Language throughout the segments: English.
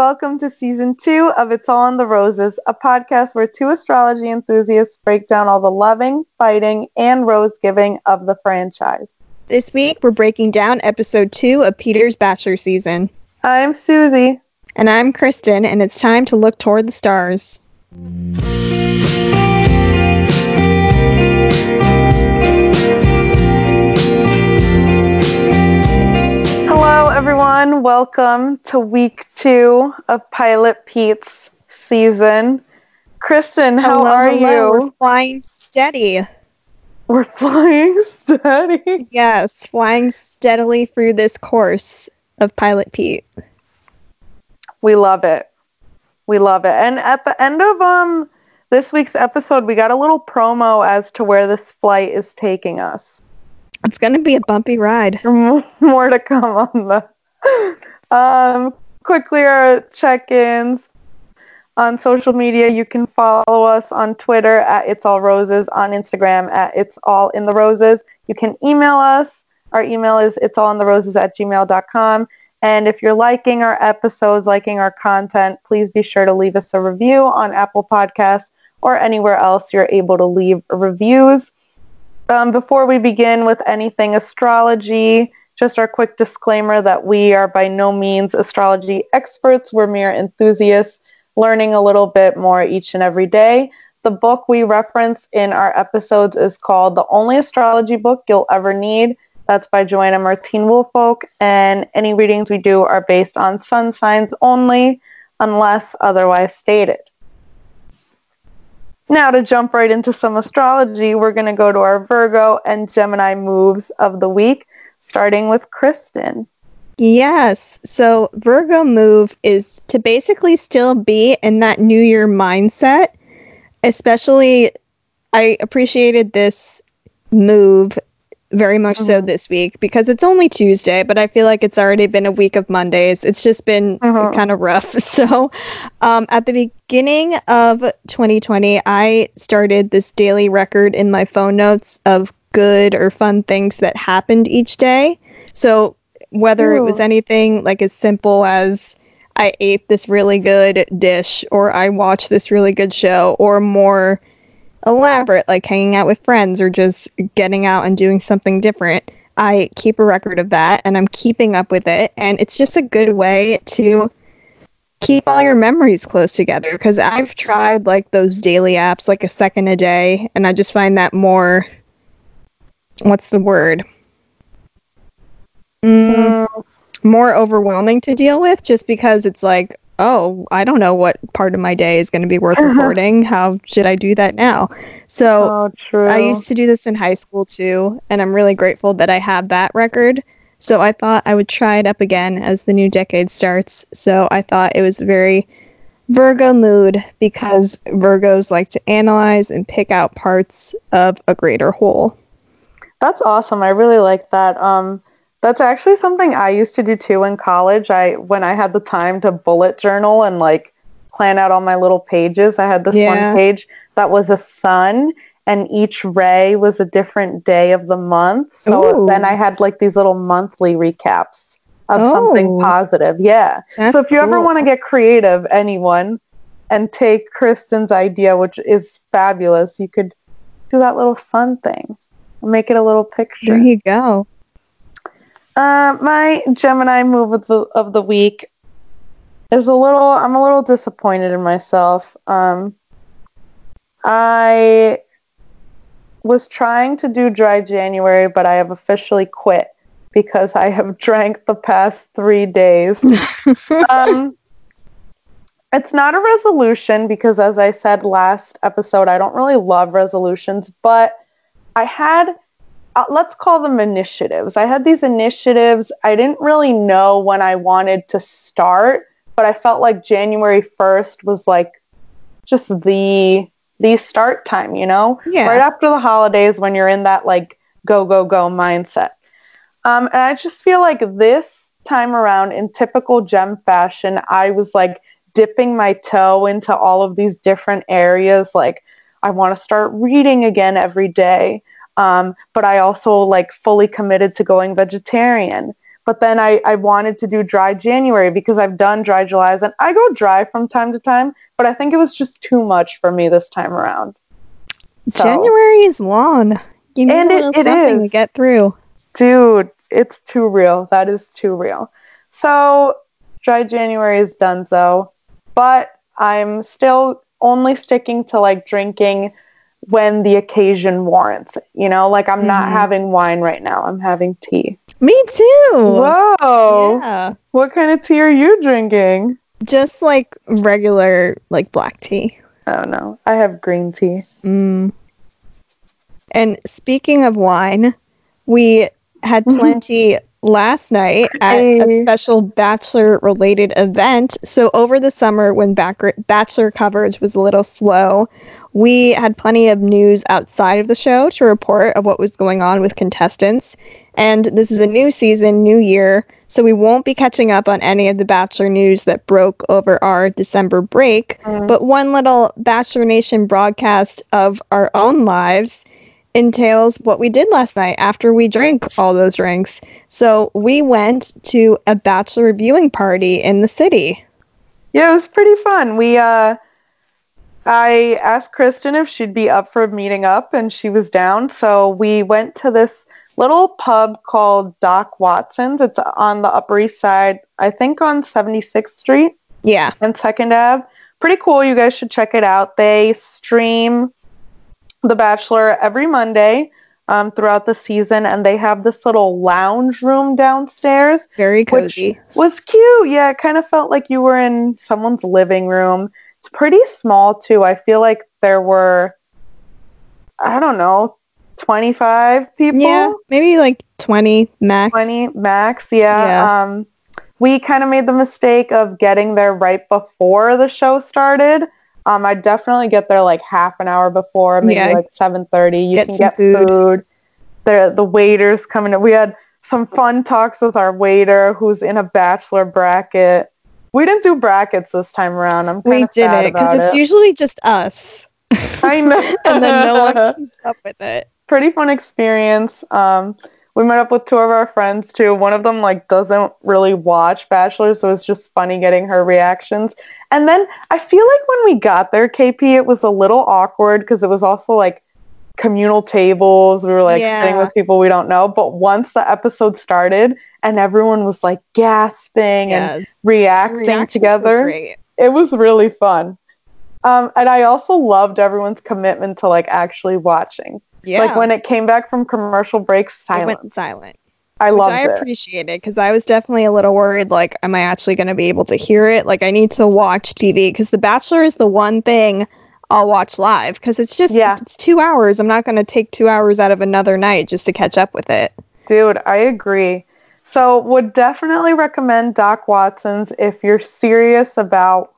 Welcome to season two of It's All in the Roses, a podcast where two astrology enthusiasts break down all the loving, fighting, and rose giving of the franchise. This week, we're breaking down episode two of Peter's Bachelor season. I'm Susie. And I'm Kristen, and it's time to look toward the stars. Hello, everyone. Welcome to week two of Pilot Pete's season. Kristen, how Hello, are hello. you? We're flying steady. We're flying steady. Yes, flying steadily through this course of Pilot Pete. We love it. We love it. And at the end of um this week's episode, we got a little promo as to where this flight is taking us. It's going to be a bumpy ride. More to come on. Um, quickly, our check-ins on social media. You can follow us on Twitter at It's All Roses, on Instagram at It's All in the Roses. You can email us. Our email is It's All in the Roses at gmail.com. And if you're liking our episodes, liking our content, please be sure to leave us a review on Apple Podcasts or anywhere else you're able to leave reviews. Um, before we begin with anything astrology, just our quick disclaimer that we are by no means astrology experts. We're mere enthusiasts learning a little bit more each and every day. The book we reference in our episodes is called The Only Astrology Book You'll Ever Need. That's by Joanna Martine Woolfolk, and any readings we do are based on sun signs only, unless otherwise stated. Now, to jump right into some astrology, we're going to go to our Virgo and Gemini moves of the week, starting with Kristen. Yes. So, Virgo move is to basically still be in that New Year mindset. Especially, I appreciated this move very much so Mhm. this week because it's only Tuesday, but I feel like it's already been a week of Mondays. It's just been Mhm. kind of rough. So, um, at the beginning of 2020, I started this daily record in my phone notes of good or fun things that happened each day. So, whether it was anything like as simple as I ate this really good dish or I watched this really good show or more elaborate like hanging out with friends or just getting out and doing something different. I keep a record of that and I'm keeping up with it and it's just a good way to keep all your memories close together because I've tried like those daily apps like a second a day and I just find that more what's the word? Mm, more overwhelming to deal with just because it's like, oh, I don't know what part of my day is going to be worth Uh-huh. recording. How should I do that now? So oh. I used to do this in high school too, and I'm really grateful that I have that record. So I thought I would try it up again as the new decade starts. So I thought it was very Virgo mood because Virgos like to analyze and pick out parts of a greater whole. That's awesome. I really like that. Um, that's actually something I used to do too in college. I when I had the time to bullet journal and like plan out all my little pages. I had this Yeah. one page that was a sun and each ray was a different day of the month. So Ooh. then I had like these little monthly recaps of something Oh. positive. Yeah. That's so if you ever want to get creative, anyone, and take Kristen's idea, which is fabulous, you could do that little sun thing. Make it a little picture. There you go. Uh, my Gemini move of the, of the week is a little. I'm a little disappointed in myself. Um, I was trying to do dry January, but I have officially quit because I have drank the past three days. um, it's not a resolution because, as I said last episode, I don't really love resolutions, but I had uh, let's call them initiatives. I had these initiatives. I didn't really know when I wanted to start, but I felt like January 1st was like just the the start time, you know? Yeah. Right after the holidays when you're in that like go go go mindset. Um and I just feel like this time around in typical gem fashion, I was like dipping my toe into all of these different areas like I want to start reading again every day. Um, but I also like fully committed to going vegetarian. But then I, I wanted to do dry January because I've done dry July's and I go dry from time to time, but I think it was just too much for me this time around. So- January is long. You need And a little it something to get through. Dude, it's too real. That is too real. So, dry January is done, so, but I'm still only sticking to like drinking when the occasion warrants it. You know, like I'm not Mhm. having wine right now. I'm having tea. Me too. Whoa. Yeah. What kind of tea are you drinking? Just like regular like black tea. Oh no, I have green tea. Mm. And speaking of wine, we had Mhm. plenty last night at a special bachelor related event. So over the summer when bac- bachelor coverage was a little slow, we had plenty of news outside of the show to report of what was going on with contestants. And this is a new season, new year, so we won't be catching up on any of the Bachelor news that broke over our December break. Mm. But one little Bachelor Nation broadcast of our own lives entails what we did last night after we drank all those drinks. So we went to a Bachelor viewing party in the city. Yeah, it was pretty fun. We uh I asked Kristen if she'd be up for meeting up and she was down. So we went to this little pub called Doc Watson's. It's on the Upper East Side, I think on 76th Street Yeah. and Second Ave. Pretty cool. You guys should check it out. They stream The Bachelor every Monday um, throughout the season, and they have this little lounge room downstairs Very cozy. was cute. Yeah, it kind of felt like you were in someone's living room. It's pretty small too. I feel like there were, I don't know, 25 people, Yeah, maybe like 20 max. 20 max. Yeah. Yeah. Um, we kind of made the mistake of getting there right before the show started. Um, I definitely get there like half an hour before, maybe Yeah. like 7:30. You Get can get food. food. The the waiters coming in. We had some fun talks with our waiter who's in a bachelor bracket. We didn't do brackets this time around. I'm We did it because it's it. usually just us. I know. and then no one keeps up with it. pretty fun experience. Um, we met up with two of our friends too. One of them like doesn't really watch Bachelor, so it's just funny getting her reactions. And then I feel like when we got there, KP, it was a little awkward because it was also like communal tables. We were like sitting with people we don't know. But once the episode started and everyone was like gasping and reacting Reactions together, it was really fun. Um, and I also loved everyone's commitment to like actually watching. Yeah. Like when it came back from commercial breaks, silent. went silent. I love I appreciate it. appreciated because I was definitely a little worried. Like, am I actually going to be able to hear it? Like, I need to watch TV because The Bachelor is the one thing I'll watch live because it's just Yeah. it's two hours. I'm not going to take two hours out of another night just to catch up with it. Dude, I agree. So would definitely recommend Doc Watson's if you're serious about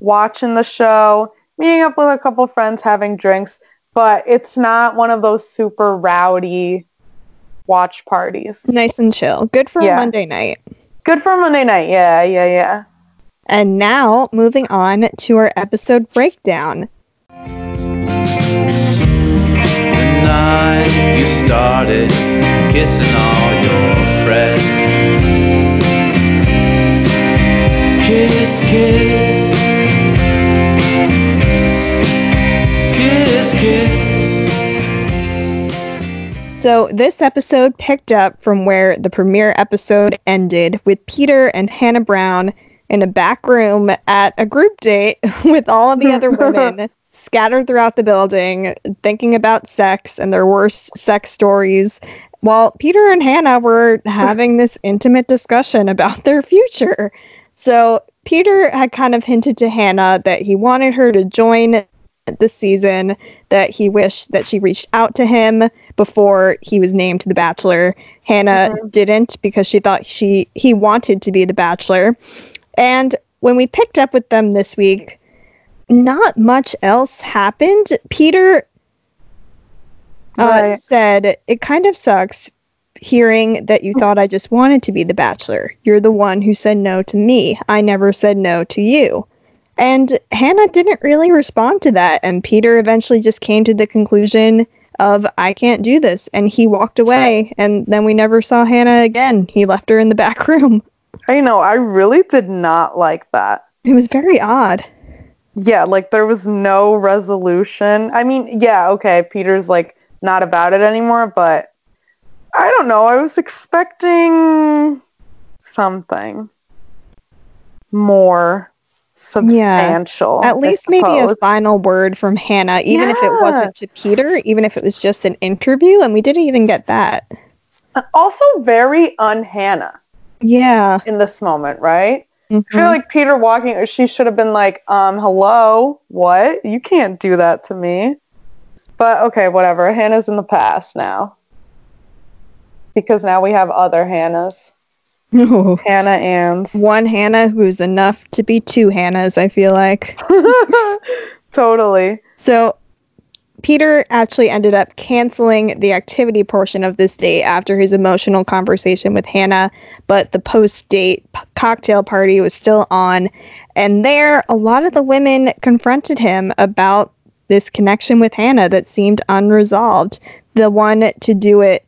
watching the show, meeting up with a couple friends, having drinks, but it's not one of those super rowdy watch parties. Nice and chill. Good for Yeah. a Monday night. Good for Monday night. Yeah, yeah, yeah. And now moving on to our episode breakdown. The night you started kissing all So, this episode picked up from where the premiere episode ended with Peter and Hannah Brown in a back room at a group date with all of the other women scattered throughout the building, thinking about sex and their worst sex stories, while Peter and Hannah were having this intimate discussion about their future. So, Peter had kind of hinted to Hannah that he wanted her to join this season, that he wished that she reached out to him before he was named The Bachelor. Hannah didn't because she thought she he wanted to be The Bachelor. And when we picked up with them this week, not much else happened. Peter uh, Right. said, It kind of sucks hearing that you thought I just wanted to be The Bachelor. You're the one who said no to me. I never said no to you. And Hannah didn't really respond to that. And Peter eventually just came to the conclusion of I can't do this and he walked away and then we never saw Hannah again. He left her in the back room. I know. I really did not like that. It was very odd. Yeah, like there was no resolution. I mean, yeah, okay, Peter's like not about it anymore, but I don't know. I was expecting something more substantial. At least maybe a final word from Hannah, even if it wasn't to Peter, even if it was just an interview, and we didn't even get that. also very unhannah Yeah. in this moment, right? I feel Mhm. like Peter walking, she should have been like, um, hello, what? You can't do that to me. But okay, whatever. Hannah's in the past now. Because now we have other Hannahs. Hannah Ann's. One Hannah who's enough to be two Hannahs, I feel like. totally. So Peter actually ended up canceling the activity portion of this date after his emotional conversation with Hannah, but the post date p- cocktail party was still on. And there, a lot of the women confronted him about this connection with Hannah that seemed unresolved. The one to do it,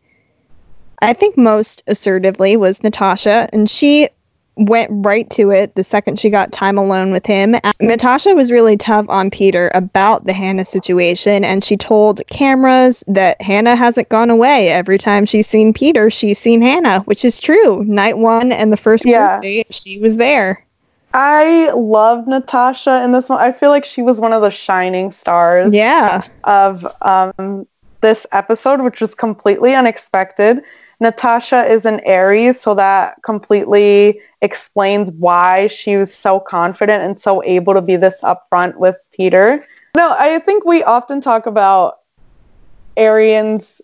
I think, most assertively was Natasha, and she went right to it the second she got time alone with him. Natasha was really tough on Peter about the Hannah situation, and she told cameras that Hannah hasn't gone away. Every time she's seen Peter, she's seen Hannah, which is true. Night one and the first Yeah. date, she was there. I love Natasha in this one. I feel like she was one of the shining stars. Yeah. of um, this episode, which was completely unexpected. Natasha is an Aries, so that completely explains why she was so confident and so able to be this upfront with Peter. No, I think we often talk about Arians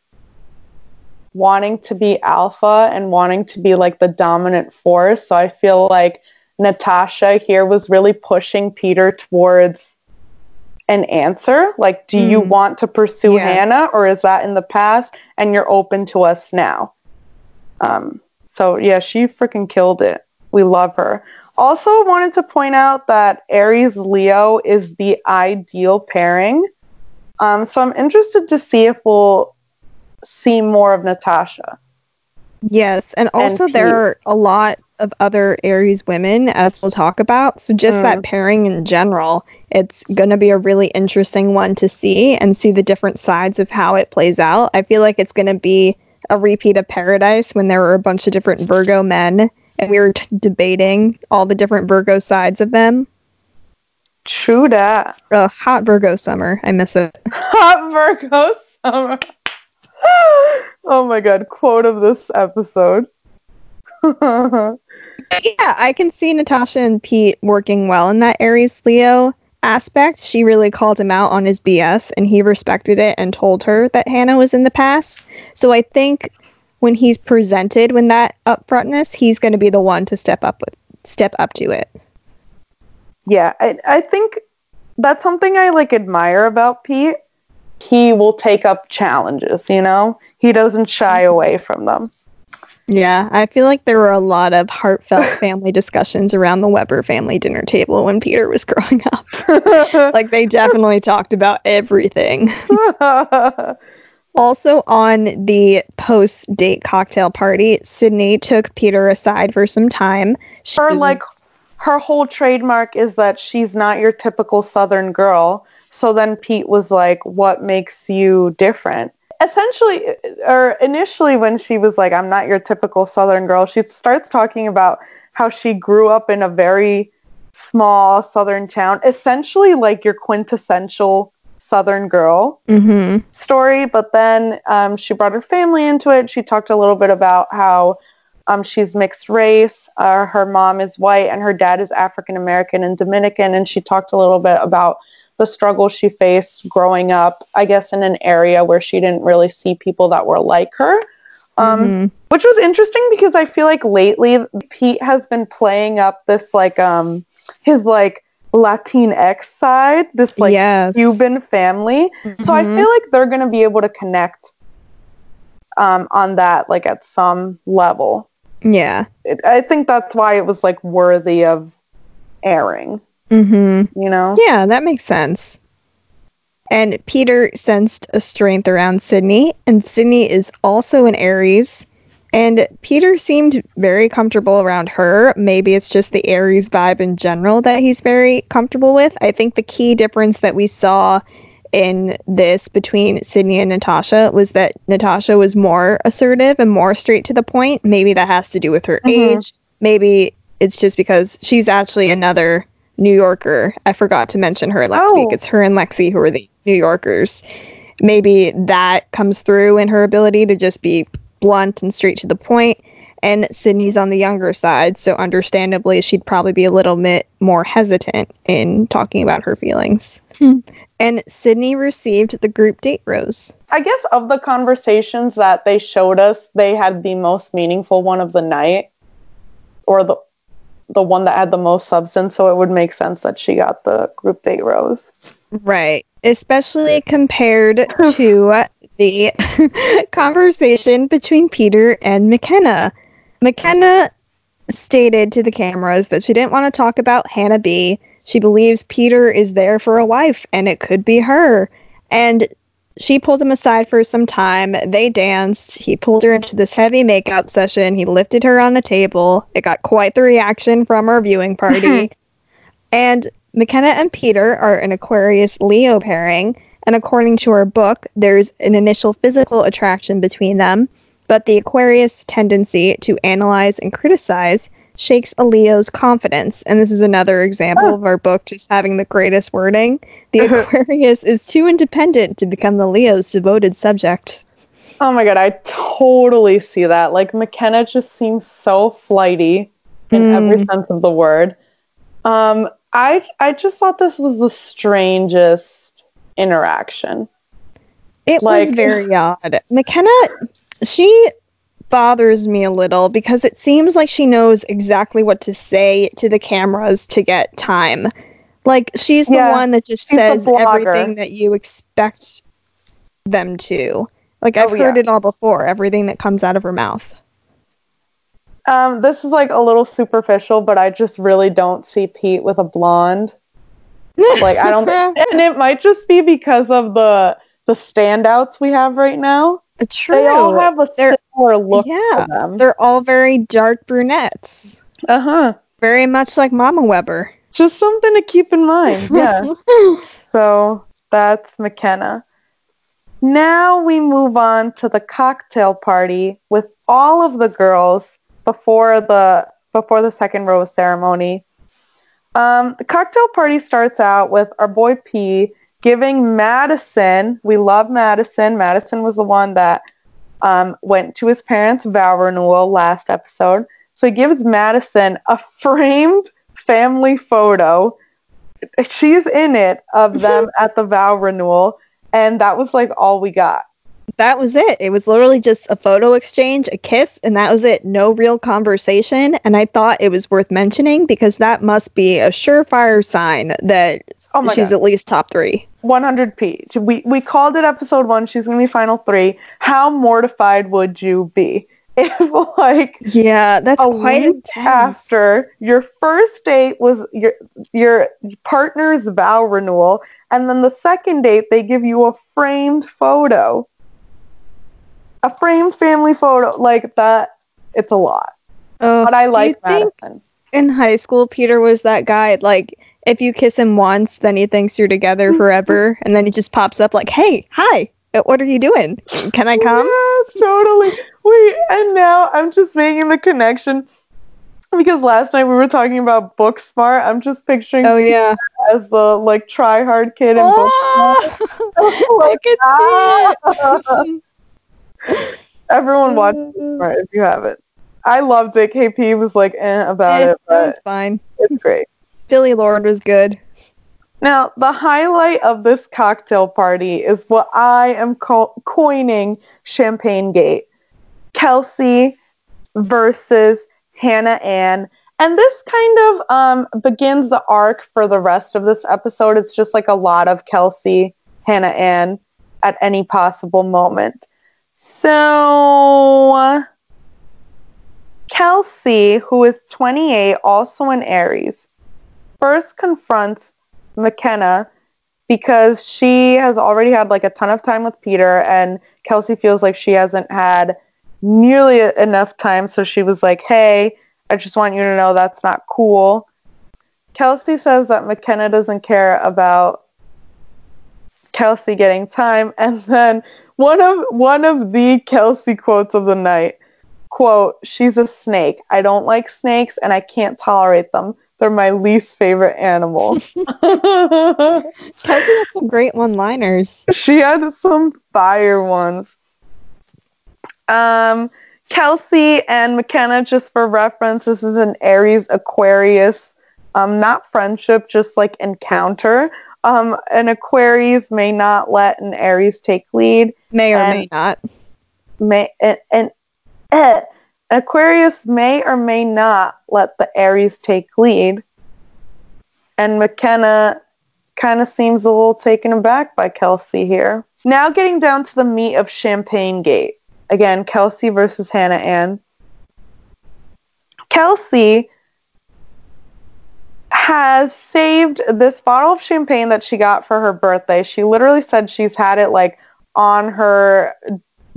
wanting to be alpha and wanting to be like the dominant force. So I feel like Natasha here was really pushing Peter towards an answer. Like, do you Mm. want to pursue Yes. Hannah or is that in the past and you're open to us now? Um, so yeah, she freaking killed it. We love her. Also wanted to point out that Aries Leo is the ideal pairing. Um, so I'm interested to see if we'll see more of Natasha. Yes, and also Pete. there are a lot of other Aries women, as we'll talk about. So just Mm. that pairing in general, it's going to be a really interesting one to see and see the different sides of how it plays out. I feel like it's going to be a repeat of Paradise when there were a bunch of different Virgo men, and we were t- debating all the different Virgo sides of them. True that. Ugh, hot Virgo summer. I miss it. Hot Virgo summer. oh my god, quote of this episode. yeah, I can see Natasha and Pete working well in that Aries Leo aspect. She really called him out on his BS and he respected it and told her that Hannah was in the past. So I think when he's presented with that upfrontness, he's going to be the one to step up with step up to it. yeah, I, I think that's something I like admire about Pete. He will take up challenges, you know? He doesn't shy mm-hmm. away from them. Yeah, I feel like there were a lot of heartfelt family discussions around the Weber family dinner table when Peter was growing up. like they definitely talked about everything. Also, on the post date cocktail party, Sydney took Peter aside for some time. She Her like her whole trademark is that she's not your typical southern girl. So then Pete was like, "What makes you different?" Essentially or initially when she was like, "I'm not your typical southern girl," she starts talking about how she grew up in a very small southern town, essentially like your quintessential southern girl Mhm. story, but then um, she brought her family into it. She talked a little bit about how um, she's mixed race. Uh, her mom is white and her dad is African American and Dominican. And she talked a little bit about the struggles she faced growing up, I guess, in an area where she didn't really see people that were like her. Um, Mhm. which was interesting because I feel like lately Pete has been playing up this like um his like Latinx side, this like yes. Cuban family. So I Mhm. feel like they're going to be able to connect um, on that, like at some level. Yeah. It, I think that's why it was like worthy of airing. Mhm. You know? Yeah, that makes sense. And Peter sensed a strength around Sydney, and Sydney is also an Aries. And Peter seemed very comfortable around her. Maybe it's just the Aries vibe in general that he's very comfortable with. I think the key difference that we saw in this between Sydney and Natasha was that Natasha was more assertive and more straight to the point. Maybe that has to do with her Mhm. age. Maybe it's just because she's actually another New Yorker. I forgot to mention her last Oh. week. It's her and Lexi who are the New Yorkers. Maybe that comes through in her ability to just be blunt and straight to the point. And Sydney's on the younger side, so understandably, she'd probably be a little bit more hesitant in talking about her feelings. Hmm. and Sydney received the group date rose. I guess of the conversations that they showed us, they had the most meaningful one of the night, or the the one that had the most substance. So it would make sense that she got the group date rose. Right. Especially compared to the conversation between Peter and McKenna. McKenna stated to the cameras that she didn't want to talk about Hannah B. She believes Peter is there for a wife and it could be her. And she pulled him aside for some time. They danced. He pulled her into this heavy makeup session. He lifted her on a table. It got quite the reaction from our viewing party. and McKenna and Peter are an Aquarius Leo pairing. And according to our book, there's an initial physical attraction between them. But the Aquarius tendency to analyze and criticize shakes a Leo's confidence. And this is another example Oh. of ah. our book just having the greatest wording. The uh-huh. Aquarius is too independent to become the Leo's devoted subject. Oh my god, I totally see that. Like McKenna just seems so flighty in every hmm. sense of the word. Um, I I just thought this was the strangest interaction. It Like- was very odd. McKenna, she bothers me a little because it seems like she knows exactly what to say to the cameras to get time. Like she's the one that just says everything that you expect them to. Like I've Oh, heard yeah. it all before, everything that comes out of her mouth. Um, this is like a little superficial, but I just really don't see Pete with a blonde. Like I don't, and it might just be because of the the standouts we have right now. True. They all have a They're- similar look yeah, they're all very dark brunettes. Uh huh. Very much like Mama Weber. Just something to keep in mind. Yeah. So that's McKenna. Now we move on to the cocktail party with all of the girls before the before the second rose ceremony. Um, the cocktail party starts out with our boy P giving Madison. We love Madison. Madison was the one that um, went to his parents' vow renewal last episode. So he gives Madison a framed family photo she's in it of them at the vow renewal and that was like all we got that was it. It was literally just a photo exchange, a kiss, and that was it. No real conversation. And I thought it was worth mentioning because that must be a surefire sign that oh she's god at least top three. 100p we we called it episode one. She's gonna be final three. How mortified would you be if like Yeah, that's a quite week intense. after your first date was your your partner's vow renewal and then the second date they give you a framed photo. A framed family photo like that it's a lot. Oh, but i like madison. in high school Peter was that guy? Like if you kiss him once, then he thinks you're together forever, and then he just pops up like, "Hey, hi, uh, what are you doing? Can I come?" Yeah, totally. Wait, and now I'm just making the connection because last night we were talking about book smart. I'm just picturing Oh yeah. as the like try hard kid in book Oh, smart. I can see. Everyone watch Book smart if you haven't. I loved it. KP was like eh, about Eh, it, it was fine. it's great. Billie Lourd was good. Now, the highlight of this cocktail party is what I am co- coining Champagne Gate. Kelsey versus Hannah Ann. And this kind of um, begins the arc for the rest of this episode. It's just like a lot of Kelsey, Hannah Ann at any possible moment. So, Kelsey, who is 28, also an Aries, first confronts McKenna because she has already had like a ton of time with Peter, and Kelsey feels like she hasn't had nearly enough time. So she was like, "Hey, I just want you to know that's not cool." Kelsey says that McKenna doesn't care about Kelsey getting time, and then one of one of the Kelsey quotes of the night quote she's a snake i don't like snakes and i can't tolerate them they're my least favorite animal Kelsey had some great one-liners. she had some fire ones um kelsey and mckenna just for reference this is an aries aquarius um not friendship just like encounter um an aquarius may not let an aries take lead May or may not. may and, and eh, Aquarius may or may not let the Aries take lead. And McKenna kind of seems a little taken aback by Kelsey here. Now getting down to the meat of Champagne Gate. Again, Kelsey versus Hannah Ann. Kelsey has saved this bottle of champagne that she got for her birthday. She literally said she's had it like on her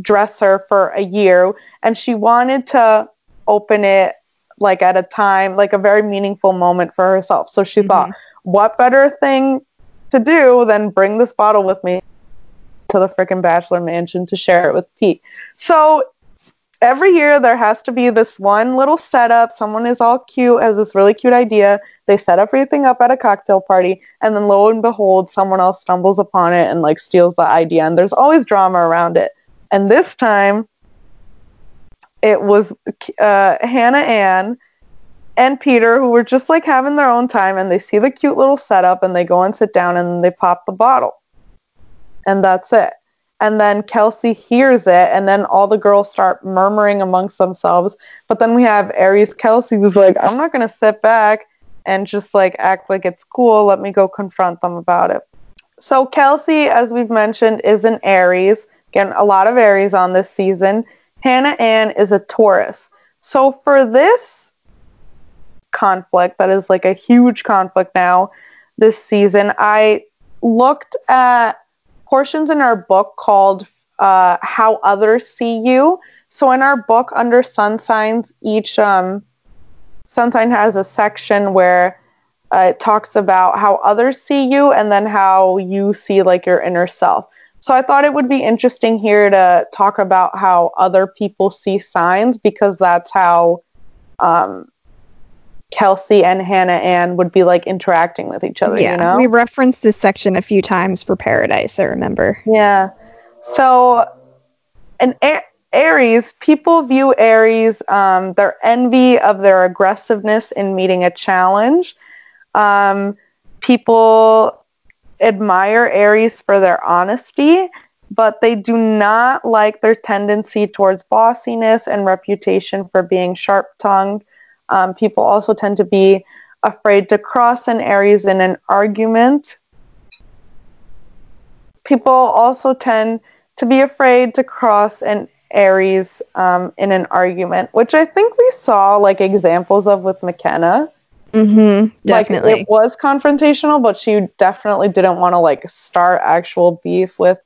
dresser for a year and she wanted to open it like at a time like a very meaningful moment for herself. So she thought mm-hmm. what better thing to do than bring this bottle with me to the freaking bachelor mansion to share it with pete? So every year there has to be this one little setup. Someone is all cute has this really cute idea. They set everything up at a cocktail party and then lo and behold someone else stumbles upon it and like steals the idea. And there's always drama around it and this time, it was uh, Hannah Ann and Peter who were just like having their own time, and they see the cute little setup, and they go and sit down, and they pop the bottle, and that's it. And then Kelsey hears it, and then all the girls start murmuring amongst themselves. But then we have Aries Kelsey who's like, "I'm not gonna sit back and just like act like it's cool. Let me go confront them about it." So Kelsey, as we've mentioned, is an Aries. Again, a lot of Aries on this season. Hannah Ann is a Taurus. So for this conflict, that is like a huge conflict now this season, I looked at portions in our book called uh, How Others See You. So in our book, under sun signs, each um, sun sign has a section where uh, it talks about how others see you and then how you see like your inner self. So I thought it would be interesting here to talk about how other people see signs because that's how um, Kelsey and Hannah Ann would be like interacting with each other. yeah, you know, we referenced this section a few times for Paradise. I remember. Yeah. So, an A- Aries, people view Aries, um, their envy of their aggressiveness in meeting a challenge. Um, people admire Aries for their honesty, but they do not like their tendency towards bossiness and reputation for being sharp tongued. Um, people also tend to be afraid to cross an Aries in an argument. People also tend to be afraid to cross an Aries um, in an argument, which I think we saw like examples of with McKenna. Mm-hmm. Like, Definitely. it was confrontational, but she definitely didn't want to like start actual beef with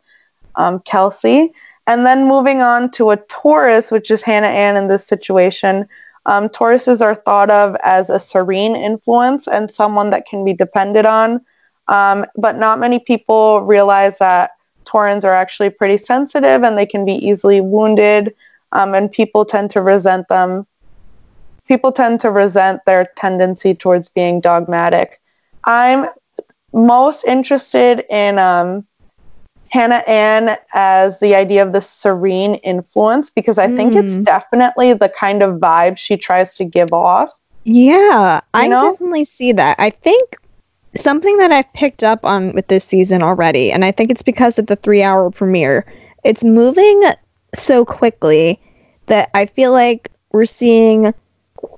um, Kelsey. And then moving on to a Taurus, which is Hannah Ann in this situation. Um, Tauruses are thought of as a serene influence and someone that can be depended on. Um, but not many people realize that Taurans are actually pretty sensitive and they can be easily wounded. Um, and people tend to resent them people tend to resent their tendency towards being dogmatic. I'm most interested in um, Hannah Ann as the idea of the serene influence because I think it's Mm. definitely the kind of vibe she tries to give off. Yeah, I know? definitely see that. I think something that I've picked up on with this season already, and I think it's because of the three hour premiere, it's moving so quickly that I feel like we're seeing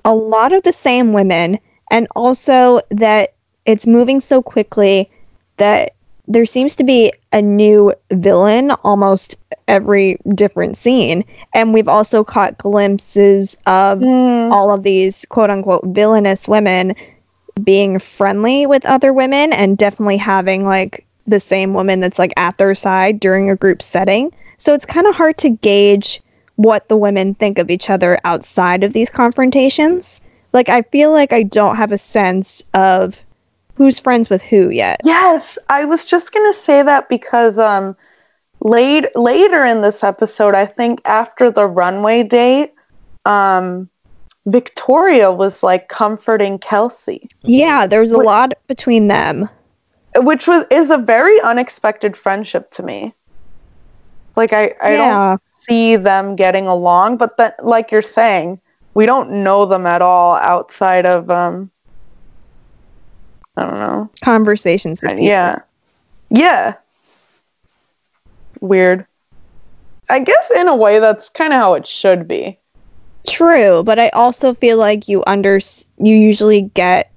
a lot of the same women, and also that it's moving so quickly that there seems to be a new villain almost every different scene. And we've also caught glimpses of hmm. all of these quote unquote villainous women being friendly with other women and definitely having like the same woman that's like at their side during a group setting. So it's kind of hard to gauge what the women think of each other outside of these confrontations. Like I feel like I don't have a sense of who's friends with who yet. Yes, I was just gonna say that because um, late later in this episode, I think after the runway date, um, Victoria was like comforting Kelsey, Yeah, there's a Wait. lot between them. which was is a very unexpected friendship to me. Like I, I don't yeah. See them getting along, but that like you're saying, we don't know them at all outside of um, I don't know. Conversations with people. Yeah. Yeah. Weird. I guess in a way that's kind of how it should be. True, but I also feel like you under you usually get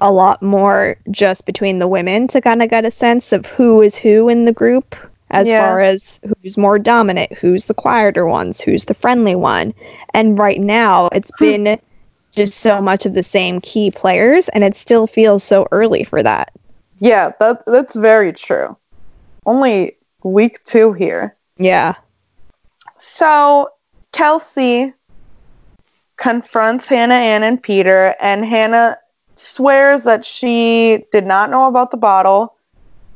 a lot more just between the women to kind of get a sense of who is who in the group as Yeah. far as who's more dominant, who's the quieter ones, who's the friendly one. And right now it's been just so much of the same key players and it still feels so early for that. Yeah, that that's very true. Only week 2 here. Yeah. So, Kelsey confronts Hannah Ann and Peter and Hannah swears that she did not know about the bottle.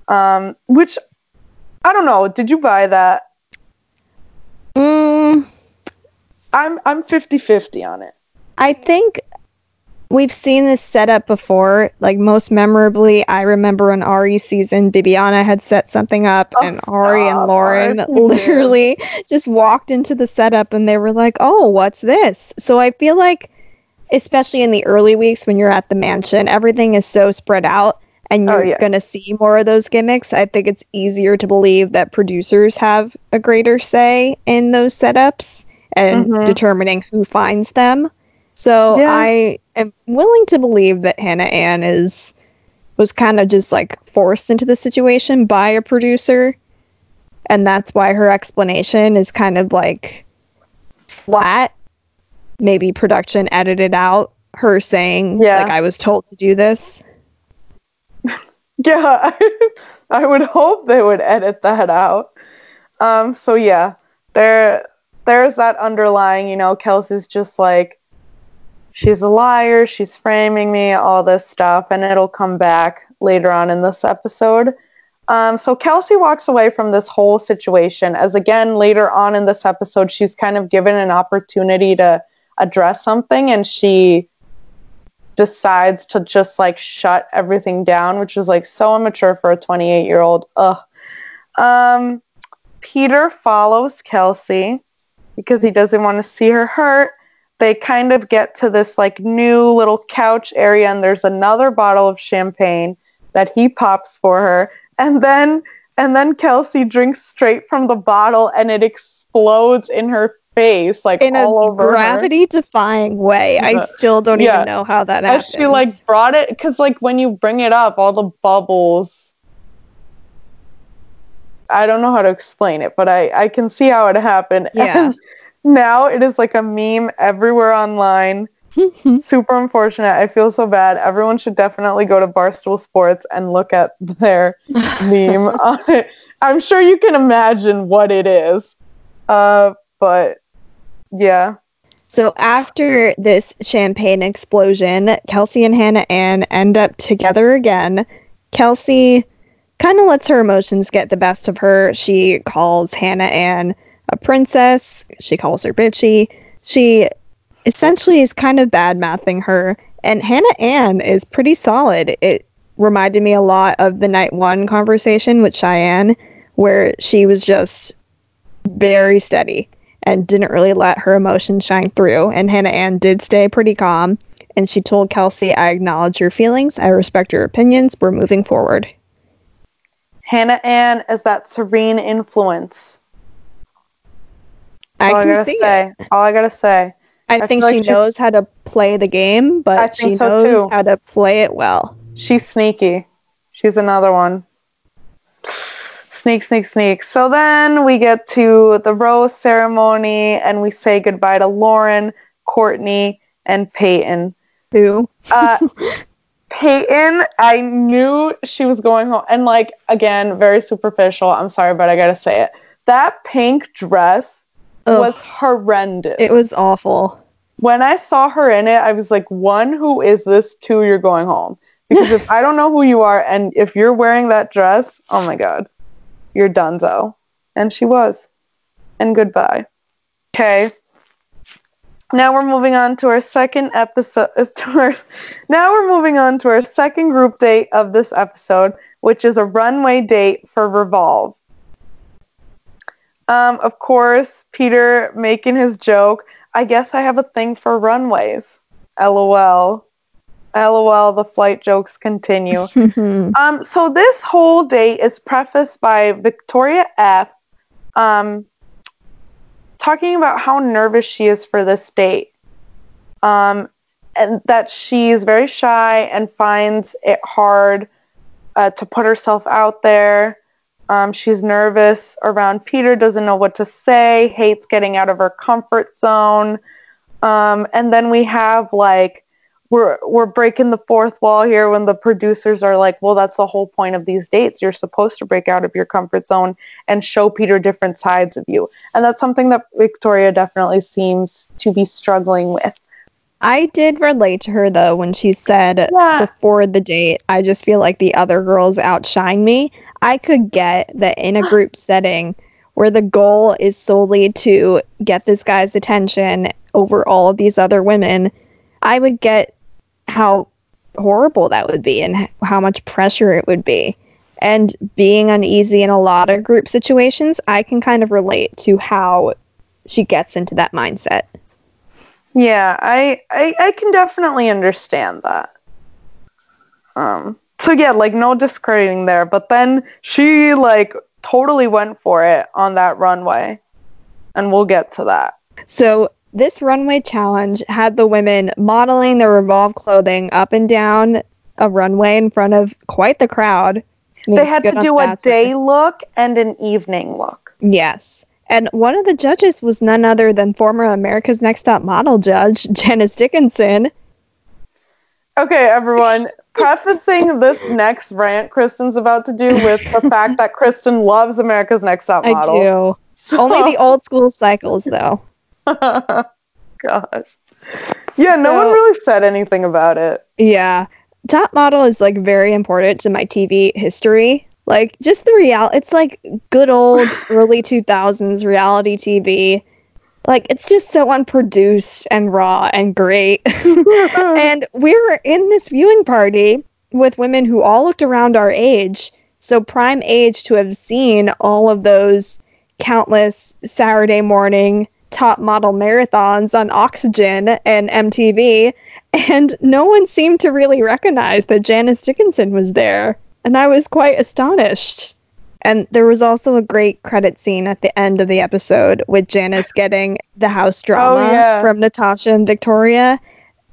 Um, which I don't know, did you buy that? Mm, I'm I'm 50-50 on it. I think we've seen this setup before. Like most memorably, I remember on Arie season, Bibiana had set something up, Oh, and Arie and Lauren Arie, you did. literally just walked into the setup, and they were like, "Oh, what's this?" So I feel like, especially in the early weeks when you're at the mansion, everything is so spread out. And Oh, you're yeah. gonna see more of those gimmicks. I think it's easier to believe that producers have a greater say in those setups and Mhm. determining who finds them. So Yeah. I am willing to believe that Hannah Ann is was kind of just like forced into the situation by a producer. And that's why her explanation is kind of like flat. Maybe production edited out her saying Yeah. like I was told to do this. Yeah, I would hope they would edit that out. Um, so yeah, there there's that underlying, you know, Kelsey's just like she's a liar, she's framing me, all this stuff, and it'll come back later on in this episode. Um, so Kelsey walks away from this whole situation as again later on in this episode she's kind of given an opportunity to address something and she decides to just like shut everything down, which is like so immature for a 28 year old. Ugh. Um, Peter follows Kelsey because he doesn't want to see her hurt. They kind of get to this like new little couch area, and there's another bottle of champagne that he pops for her, and then and then Kelsey drinks straight from the bottle, and it explodes in her face, like In a all over her. gravity defying way. I still don't Yeah. even know how that as happens. she like brought it because like when you bring it up all the bubbles i don't know how to explain it but i i can see how it happened Yeah. and now it is like a meme everywhere online super unfortunate i feel so bad everyone should definitely go to barstool sports and look at their meme on it i'm sure you can imagine what it is uh but yeah So after this champagne explosion, Kelsey and Hannah Ann end up together again. Kelsey kind of lets her emotions get the best of her. She calls Hannah Ann a princess. She calls her bitchy. She essentially is kind of bad mouthing her. And Hannah Ann is pretty solid. It reminded me a lot of the night one conversation with Cheyenne, where she was just very steady and didn't really let her emotions shine through. And Hannah Ann did stay pretty calm. And she told Kelsey, I acknowledge your feelings. I respect your opinions. We're moving forward. hannah ann is that serene influence I all can gotta see say. it. All I gotta say. I, I think she like knows how to play the game, but I she so knows too. how to play it well. She's sneaky. She's another one. Sneak, sneak, sneak. So then we get to the rose ceremony and we say goodbye to Lauren, Courtney, and Peyton. Who? Uh, Peyton, I knew she was going home. And like again, very superficial. I'm sorry, but I gotta say it. That pink dress Ugh. was horrendous. It was awful. when I saw her in it, I was like, one, who is this? Two, you're going home. Because if I don't know who you are and if you're wearing that dress, oh my god, you're donezo. And she was. And goodbye. Okay. Now we're moving on to our second episode. our- Now we're moving on to our second group date of this episode, which is a runway date for Revolve. Um, of course, Peter making his joke. I guess I have a thing for runways. LOL. LOL, the flight jokes continue. Um, so this whole date is prefaced by Victoria F. Um, talking about how nervous she is for this date. Um, and that she's very shy and finds it hard uh, to put herself out there. Um, she's nervous around Peter, doesn't know what to say, hates getting out of her comfort zone. Um, and then we have like we're we're breaking the fourth wall here when the producers are like, well, that's the whole point of these dates. You're supposed to break out of your comfort zone and show Peter different sides of you. And that's something that Victoria definitely seems to be struggling with. I did relate to her though when she said Yeah. before the date, I just feel like the other girls outshine me. I could get that in a group setting where the goal is solely to get this guy's attention over all of these other women, I would get how horrible that would be and how much pressure it would be. And being uneasy in a lot of group situations, I can kind of relate to how she gets into that mindset. Yeah, I, I I can definitely understand that. Um so yeah, like no discrediting there, but then she like totally went for it on that runway. And we'll get to that. So this runway challenge had the women modeling their Revolve clothing up and down a runway in front of quite the crowd. I mean, They had to do a day look and an evening look. Yes. And one of the judges was none other than former America's Next Top Model judge, Janice Dickinson. Okay, everyone. prefacing this next rant Kristen's about to do with the fact that Kristen loves America's Next Top Model. I do. So- Only the old school cycles, though. Gosh. Yeah, no one really said anything about it. Yeah. Top model is like very important to my TV history. Like just the real it's like good old early 2000s reality TV. Like it's just so unproduced and raw and great. and we were in this viewing party with women who all looked around our age. So prime age to have seen all of those countless Saturday morning top model marathons on Oxygen and MTV. And no one seemed to really recognize that Janice Dickinson was there. And I was quite astonished. And there was also a great credit scene at the end of the episode with Janice getting the house oh, drama yeah. from Natasha and Victoria.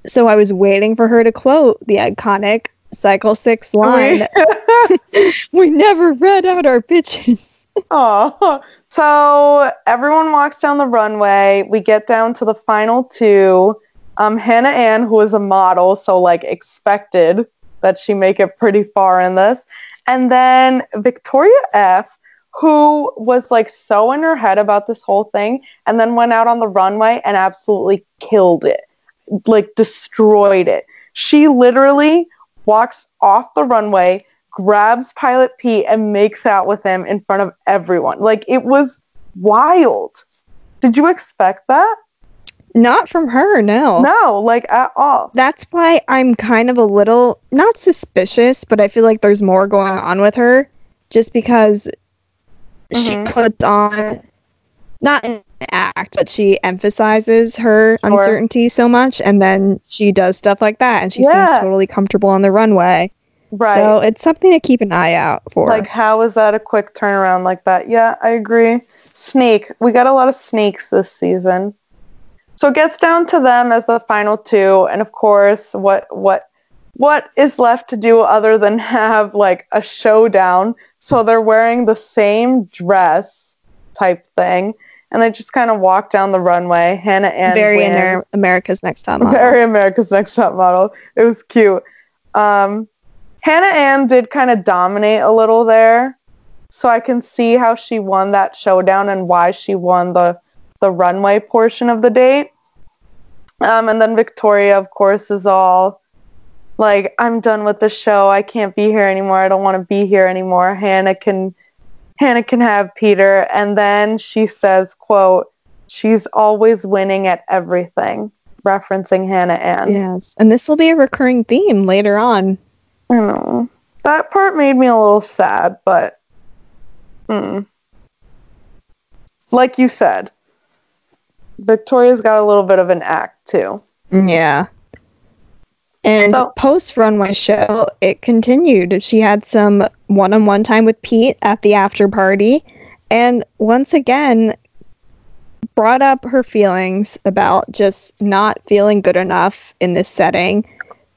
So I was waiting for her to quote the iconic Cycle 6 line We never read out our pitches. Oh, so everyone walks down the runway. We get down to the final two. Um, Hannah Ann, who is a model, so like expected that she make it pretty far in this, and then Victoria F, who was like so in her head about this whole thing, and then went out on the runway and absolutely killed it, like destroyed it. She literally walks off the runway, grabs Pilot Pete, and makes out with him in front of everyone. Like it was wild. Did you expect that? Not from her, no. No, like at all. That's why I'm kind of a little not suspicious, but I feel like there's more going on with her just because Mhm. she puts on not an act, but she emphasizes her Sure. uncertainty so much and then she does stuff like that and she Yeah. seems totally comfortable on the runway. Right. So it's something to keep an eye out for. like how is that a quick turnaround like that? Yeah, I agree. Snake. We got a lot of snakes this season. So it gets down to them as the final two, and of course, what what what is left to do other than have like a showdown? So they're wearing the same dress type thing, and they just kind of walk down the runway. Hannah and very in wins. there America's Next Top Model. Very America's Next Top Model. It was cute. Um, Hannah Ann did kind of dominate a little there, so I can see how she won that showdown and why she won the the runway portion of the date. Um, and then Victoria, of course, is all like, "I'm done with the show. I can't be here anymore. I don't want to be here anymore." Hannah can Hannah can have Peter, and then she says, "quote She's always winning at everything," referencing Hannah Ann. Yes. And this will be a recurring theme later on. I know. That part made me a little sad, but mm. like you said, Victoria's got a little bit of an act too. Yeah. And So- post runway show, it continued. She had some one on one time with Pete at the after party, and once again brought up her feelings about just not feeling good enough in this setting.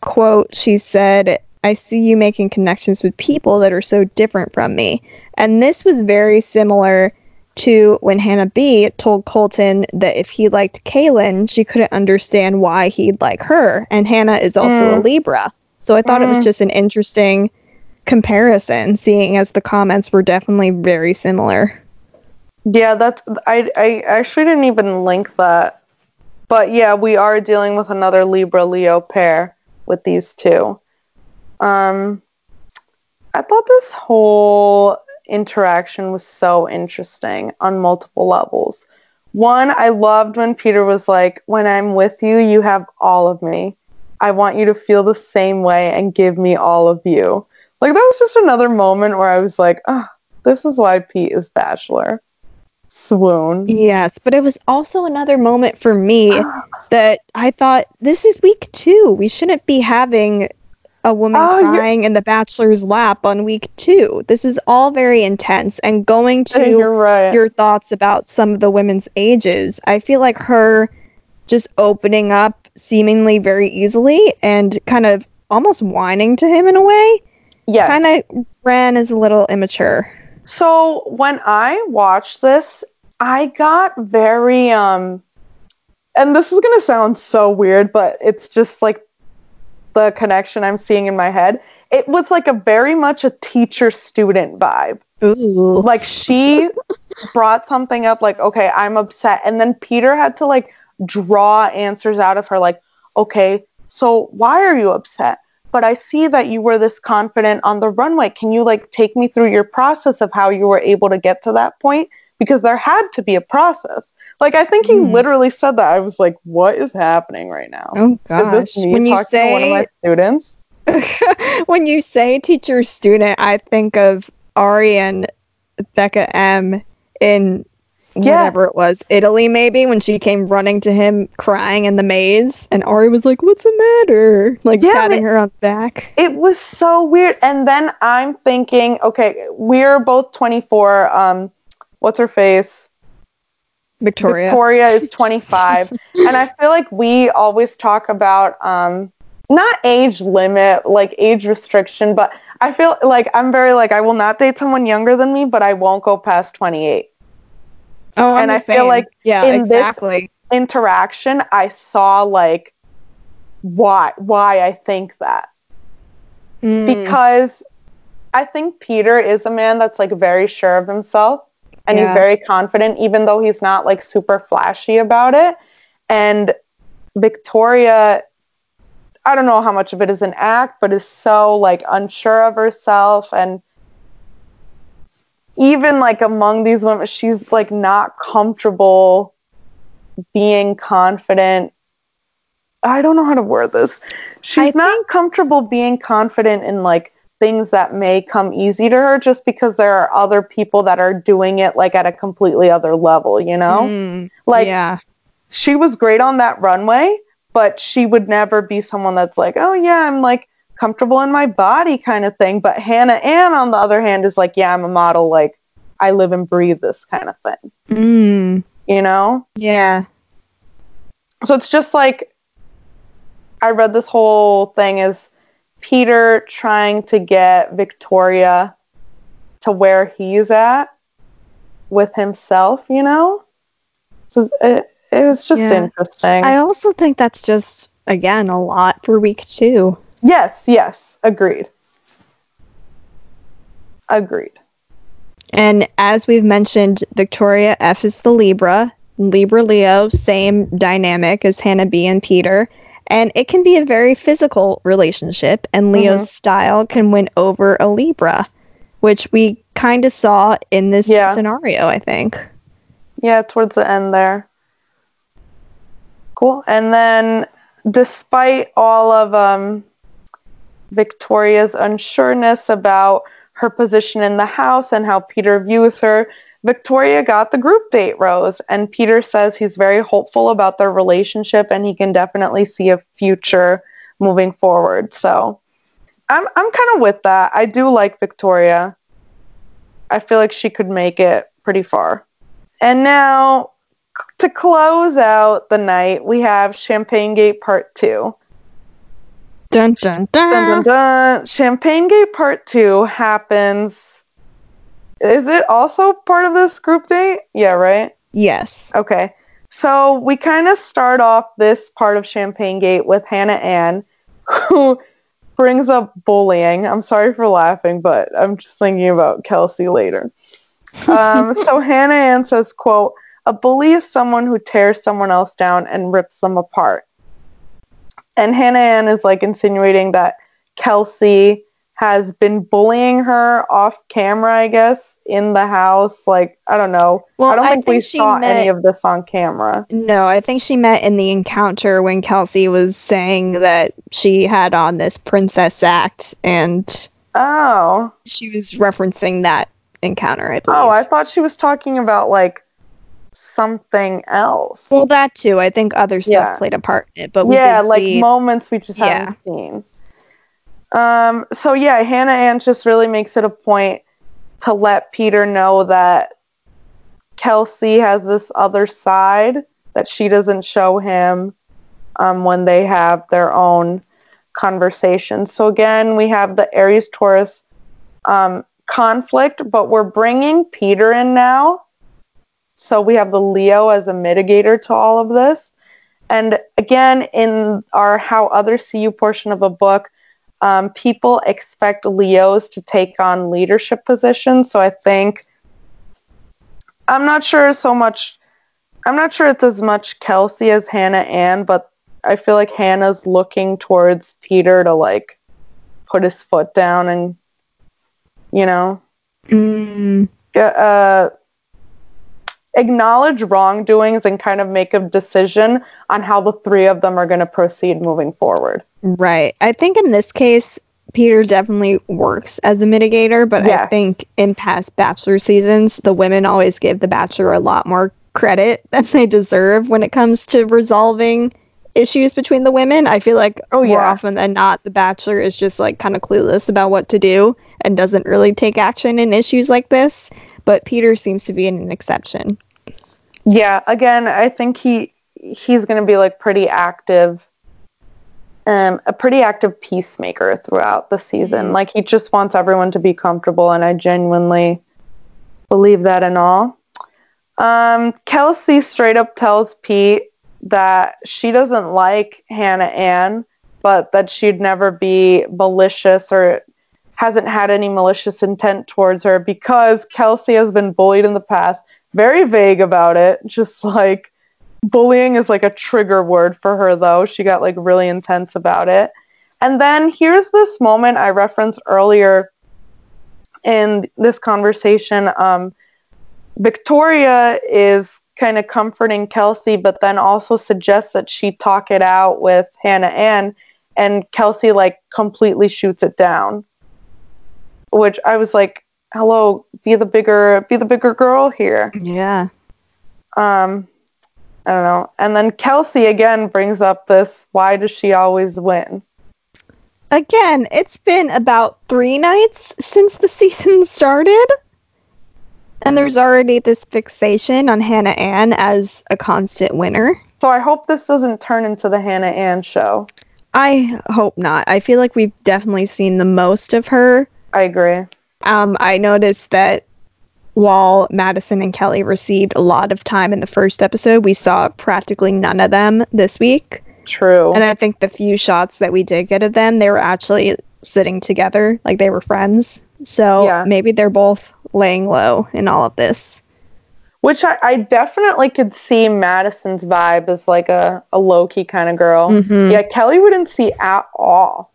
Quote, she said, I see you making connections with people that are so different from me. And this was very similar to when Hannah B told Colton that if he liked Caelynn, she couldn't understand why he'd like her. And Hannah is also a Mm. Libra. So I thought it was Mhm. just an interesting comparison, seeing as the comments were definitely very similar. Yeah, that's I I actually didn't even link that. But yeah, we are dealing with another Libra Leo pair with these two. Um I thought this whole interaction was so interesting on multiple levels. One, I loved when Peter was like, "When I'm with you, you have all of me. I want you to feel the same way and give me all of you." Like that was just another moment where I was like, "Oh, this is why Pete is bachelor." Swoon. Yes, but it was also another moment for me that I thought this is week two. We shouldn't be having a woman Oh, you're- crying in the bachelor's lap on week two. This is all very intense. And going to right. your thoughts about some of the women's ages, I feel like her just opening up seemingly very easily and kind of almost whining to him in a way yes. kind of ran as a little immature. So when I watched this, I got very um and this is going to sound so weird, but it's just like the connection I'm seeing in my head. It was like a very much a teacher student vibe. Ooh. Like she brought something up like, "Okay, I'm upset." And then Peter had to like draw answers out of her like, "Okay, so why are you upset?" But I see that you were this confident on the runway. Can you like take me through your process of how you were able to get to that point? Because there had to be a process. Like I think he Hmm. literally said that. I was like, "What is happening right now?" Oh Is gosh. this me when you talking to one of my students? when you say teacher student, I think of Arie and Becca M in Yeah. whatever it was, Italy maybe, when she came running to him crying in the maze and Arie was like, What's the matter? Like Yeah, patting her on the back. It was so weird. And then I'm thinking, okay, we're both 24. Um, what's her face? Victoria. Victoria is 25. and I feel like we always talk about um, not age limit, like age restriction, but I feel like I'm very like, I will not date someone younger than me, but I won't go past 28. Oh, I'm and I feel like yeah, in this- Interaction, I saw like why why I think that. Mm, because I think Peter is a man that's like very sure of himself and Yeah. he's very confident, even though he's not like super flashy about it. And Victoria, I don't know how much of it is an act, but is so like unsure of herself and even like among these women, she's like not comfortable being confident. I don't know how to word this. She's I not comfortable being confident in like things that may come easy to her just because there are other people that are doing it like at a completely other level, you know? mm, Like yeah. she was great on that runway, but she would never be someone that's like, "Oh yeah, I'm like comfortable in my body" kind of thing. But Hannah Ann on the other hand is like, "Yeah, I'm a model like I live and breathe this kind of thing." Mm, You know? yeah. so it's just like I read this whole thing as Peter trying to get Victoria to where he's at with himself, you know? So it, it was just Yeah. interesting. I also think that's just again a lot for week two. Yes, yes, agreed. Agreed. And as we've mentioned, Victoria F is the Libra. Libra Leo, same dynamic as Hannah B and Peter. And it can be a very physical relationship, and Leo's Mhm. style can win over a Libra, which we kind of saw in this Yeah. scenario, I think. Yeah, towards the end there. Cool. And then, despite all of um, Victoria's unsureness about her position in the house and how Peter views her, Victoria got the group date rose. And Peter says he's very hopeful about their relationship and he can definitely see a future moving forward. So, I'm, I'm kind of with that. I do like Victoria. I feel like she could make it pretty far. And now, to close out the night, we have Champagne Gate Part 2. Dun dun dun. Dun, dun, dun. Champagne Gate Part 2 happens. Is it also part of this group date? Yeah, right? Yes. Okay. So we kind of start off this part of Champagne Gate with Hannah Ann, who brings up bullying. I'm sorry for laughing, but I'm just thinking about Kelsey later. Um, so Hannah Ann says, quote, a bully is someone who tears someone else down and rips them apart. And Hannah Ann is like insinuating that Kelsey has been bullying her off camera, I guess, in the house. Like, I don't know. Well, I don't I think, we think saw any of this on camera. No, I think she met in the encounter when Kelsey was saying that she had on this princess act and Oh. she was referencing that encounter, I believe. Oh, I thought she was talking about like something else. Well, that too. I think other stuff Yeah. played a part in it, but we yeah, like see. moments we just Yeah. haven't seen. Um, so yeah, Hannah Ann just really makes it a point to let Peter know that Kelsey has this other side that she doesn't show him um, when they have their own conversations. So again, we have the Aries Taurus um, conflict, but we're bringing Peter in now. So we have the Leo as a mitigator to all of this. And again, in our How Others See You portion of a book, um, people expect Leos to take on leadership positions. So I think, I'm not sure so much, I'm not sure it's as much Kelsey as Hannah Ann, but I feel like Hannah's looking towards Peter to like put his foot down and, you know, Mm, uh, acknowledge wrongdoings and kind of make a decision on how the three of them are going to proceed moving forward. right. I think in this case, Peter definitely works as a mitigator, but I think in past Bachelor seasons, the women always give the Bachelor a lot more credit than they deserve when it comes to resolving issues between the women. I feel like Oh, more yeah. often than not, the Bachelor is just like kind of clueless about what to do and doesn't really take action in issues like this. But Peter seems to be an exception. Yeah, again, I think he he's going to be like pretty active um a pretty active peacemaker throughout the season. Like he just wants everyone to be comfortable and I genuinely believe that and all. Um Kelsey straight up tells Pete that she doesn't like Hannah Ann, but that she'd never be malicious or hasn't had any malicious intent towards her because Kelsey has been bullied in the past. Very vague about it. Just like bullying is like a trigger word for her, though. She got like really intense about it. And then here's this moment I referenced earlier in this conversation. Um, Victoria is kind of comforting Kelsey, but then also suggests that she talk it out with Hannah Ann, and Kelsey like completely shoots it down. Which I was like, "Hello, be the bigger, be the bigger girl here." Yeah. Um, I don't know. And then Kelsey again brings up this: Why does she always win? Again, it's been about three nights since the season started. And there's already this fixation on Hannah Ann as a constant winner. So I hope this doesn't turn into the Hannah Ann show. I hope not. I feel like we've definitely seen the most of her. I agree. Um, I noticed that while Madison and Kelley received a lot of time in the first episode, we saw practically none of them this week. True. And I think the few shots that we did get of them, they were actually sitting together, like they were friends. So Yeah. maybe they're both laying low in all of this. Which I, I definitely could see Madison's vibe as like a, a low key kind of girl. Mhm. Yeah, Kelley wouldn't see at all.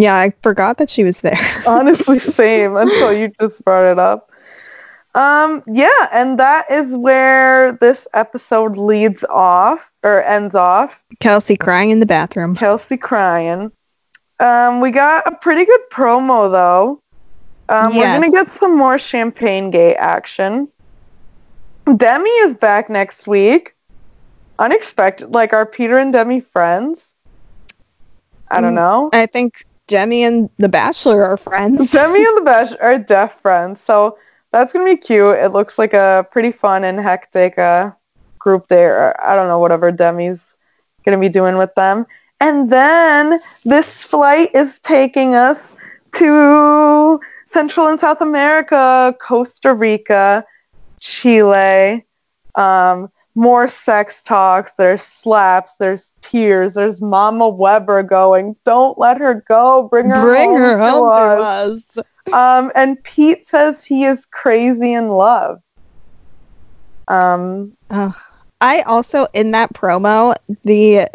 Yeah, I forgot that she was there. Honestly, same until you just brought it up. Um, yeah, and that is where this episode leads off or ends off. Kelsey crying in the bathroom. Kelsey crying. Um, we got a pretty good promo though. Um, We're gonna get some more Champagne Gate action. Demi is back next week. Unexpected. Like, are Peter and Demi friends? I don't Mm. know. I think Demi and The Bachelor are friends. Demi and the Bachelor are deaf friends, so that's gonna be cute. It looks like a pretty fun and hectic uh, group there. I don't know whatever Demi's gonna be doing with them. And then this flight is taking us to Central and South America, Costa Rica, Chile. Um, more sex talks. There's slaps. There's tears. There's Mama Weber going, "Don't let her go. Bring her Bring home her to home us." to us. Um, and Pete says he is crazy in love. Um, I also in that promo the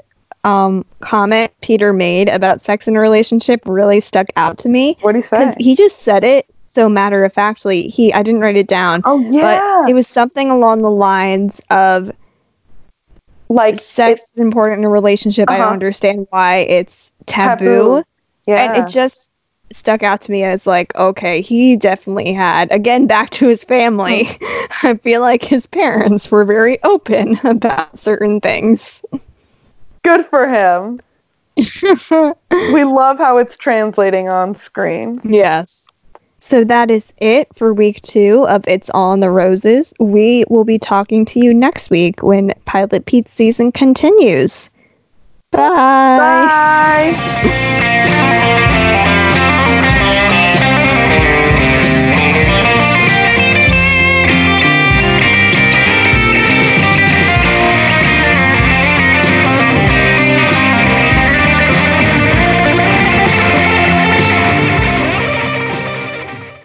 um comment Peter made about sex in a relationship really stuck out to me what you because he just said it so matter of factly. He I didn't write it down, Oh yeah, but it was something along the lines of like sex is important in a relationship. I don't Uh-huh. understand why it's taboo. taboo. Yeah, And it just stuck out to me as like, okay, he definitely had again back to his family. Hmm. I feel like his parents were very open about certain things. good for him. We love how it's translating on screen. yes. So that is it for week two of It's All in the Roses. We will be talking to you next week when Pilot Pete's season continues. Bye. Bye.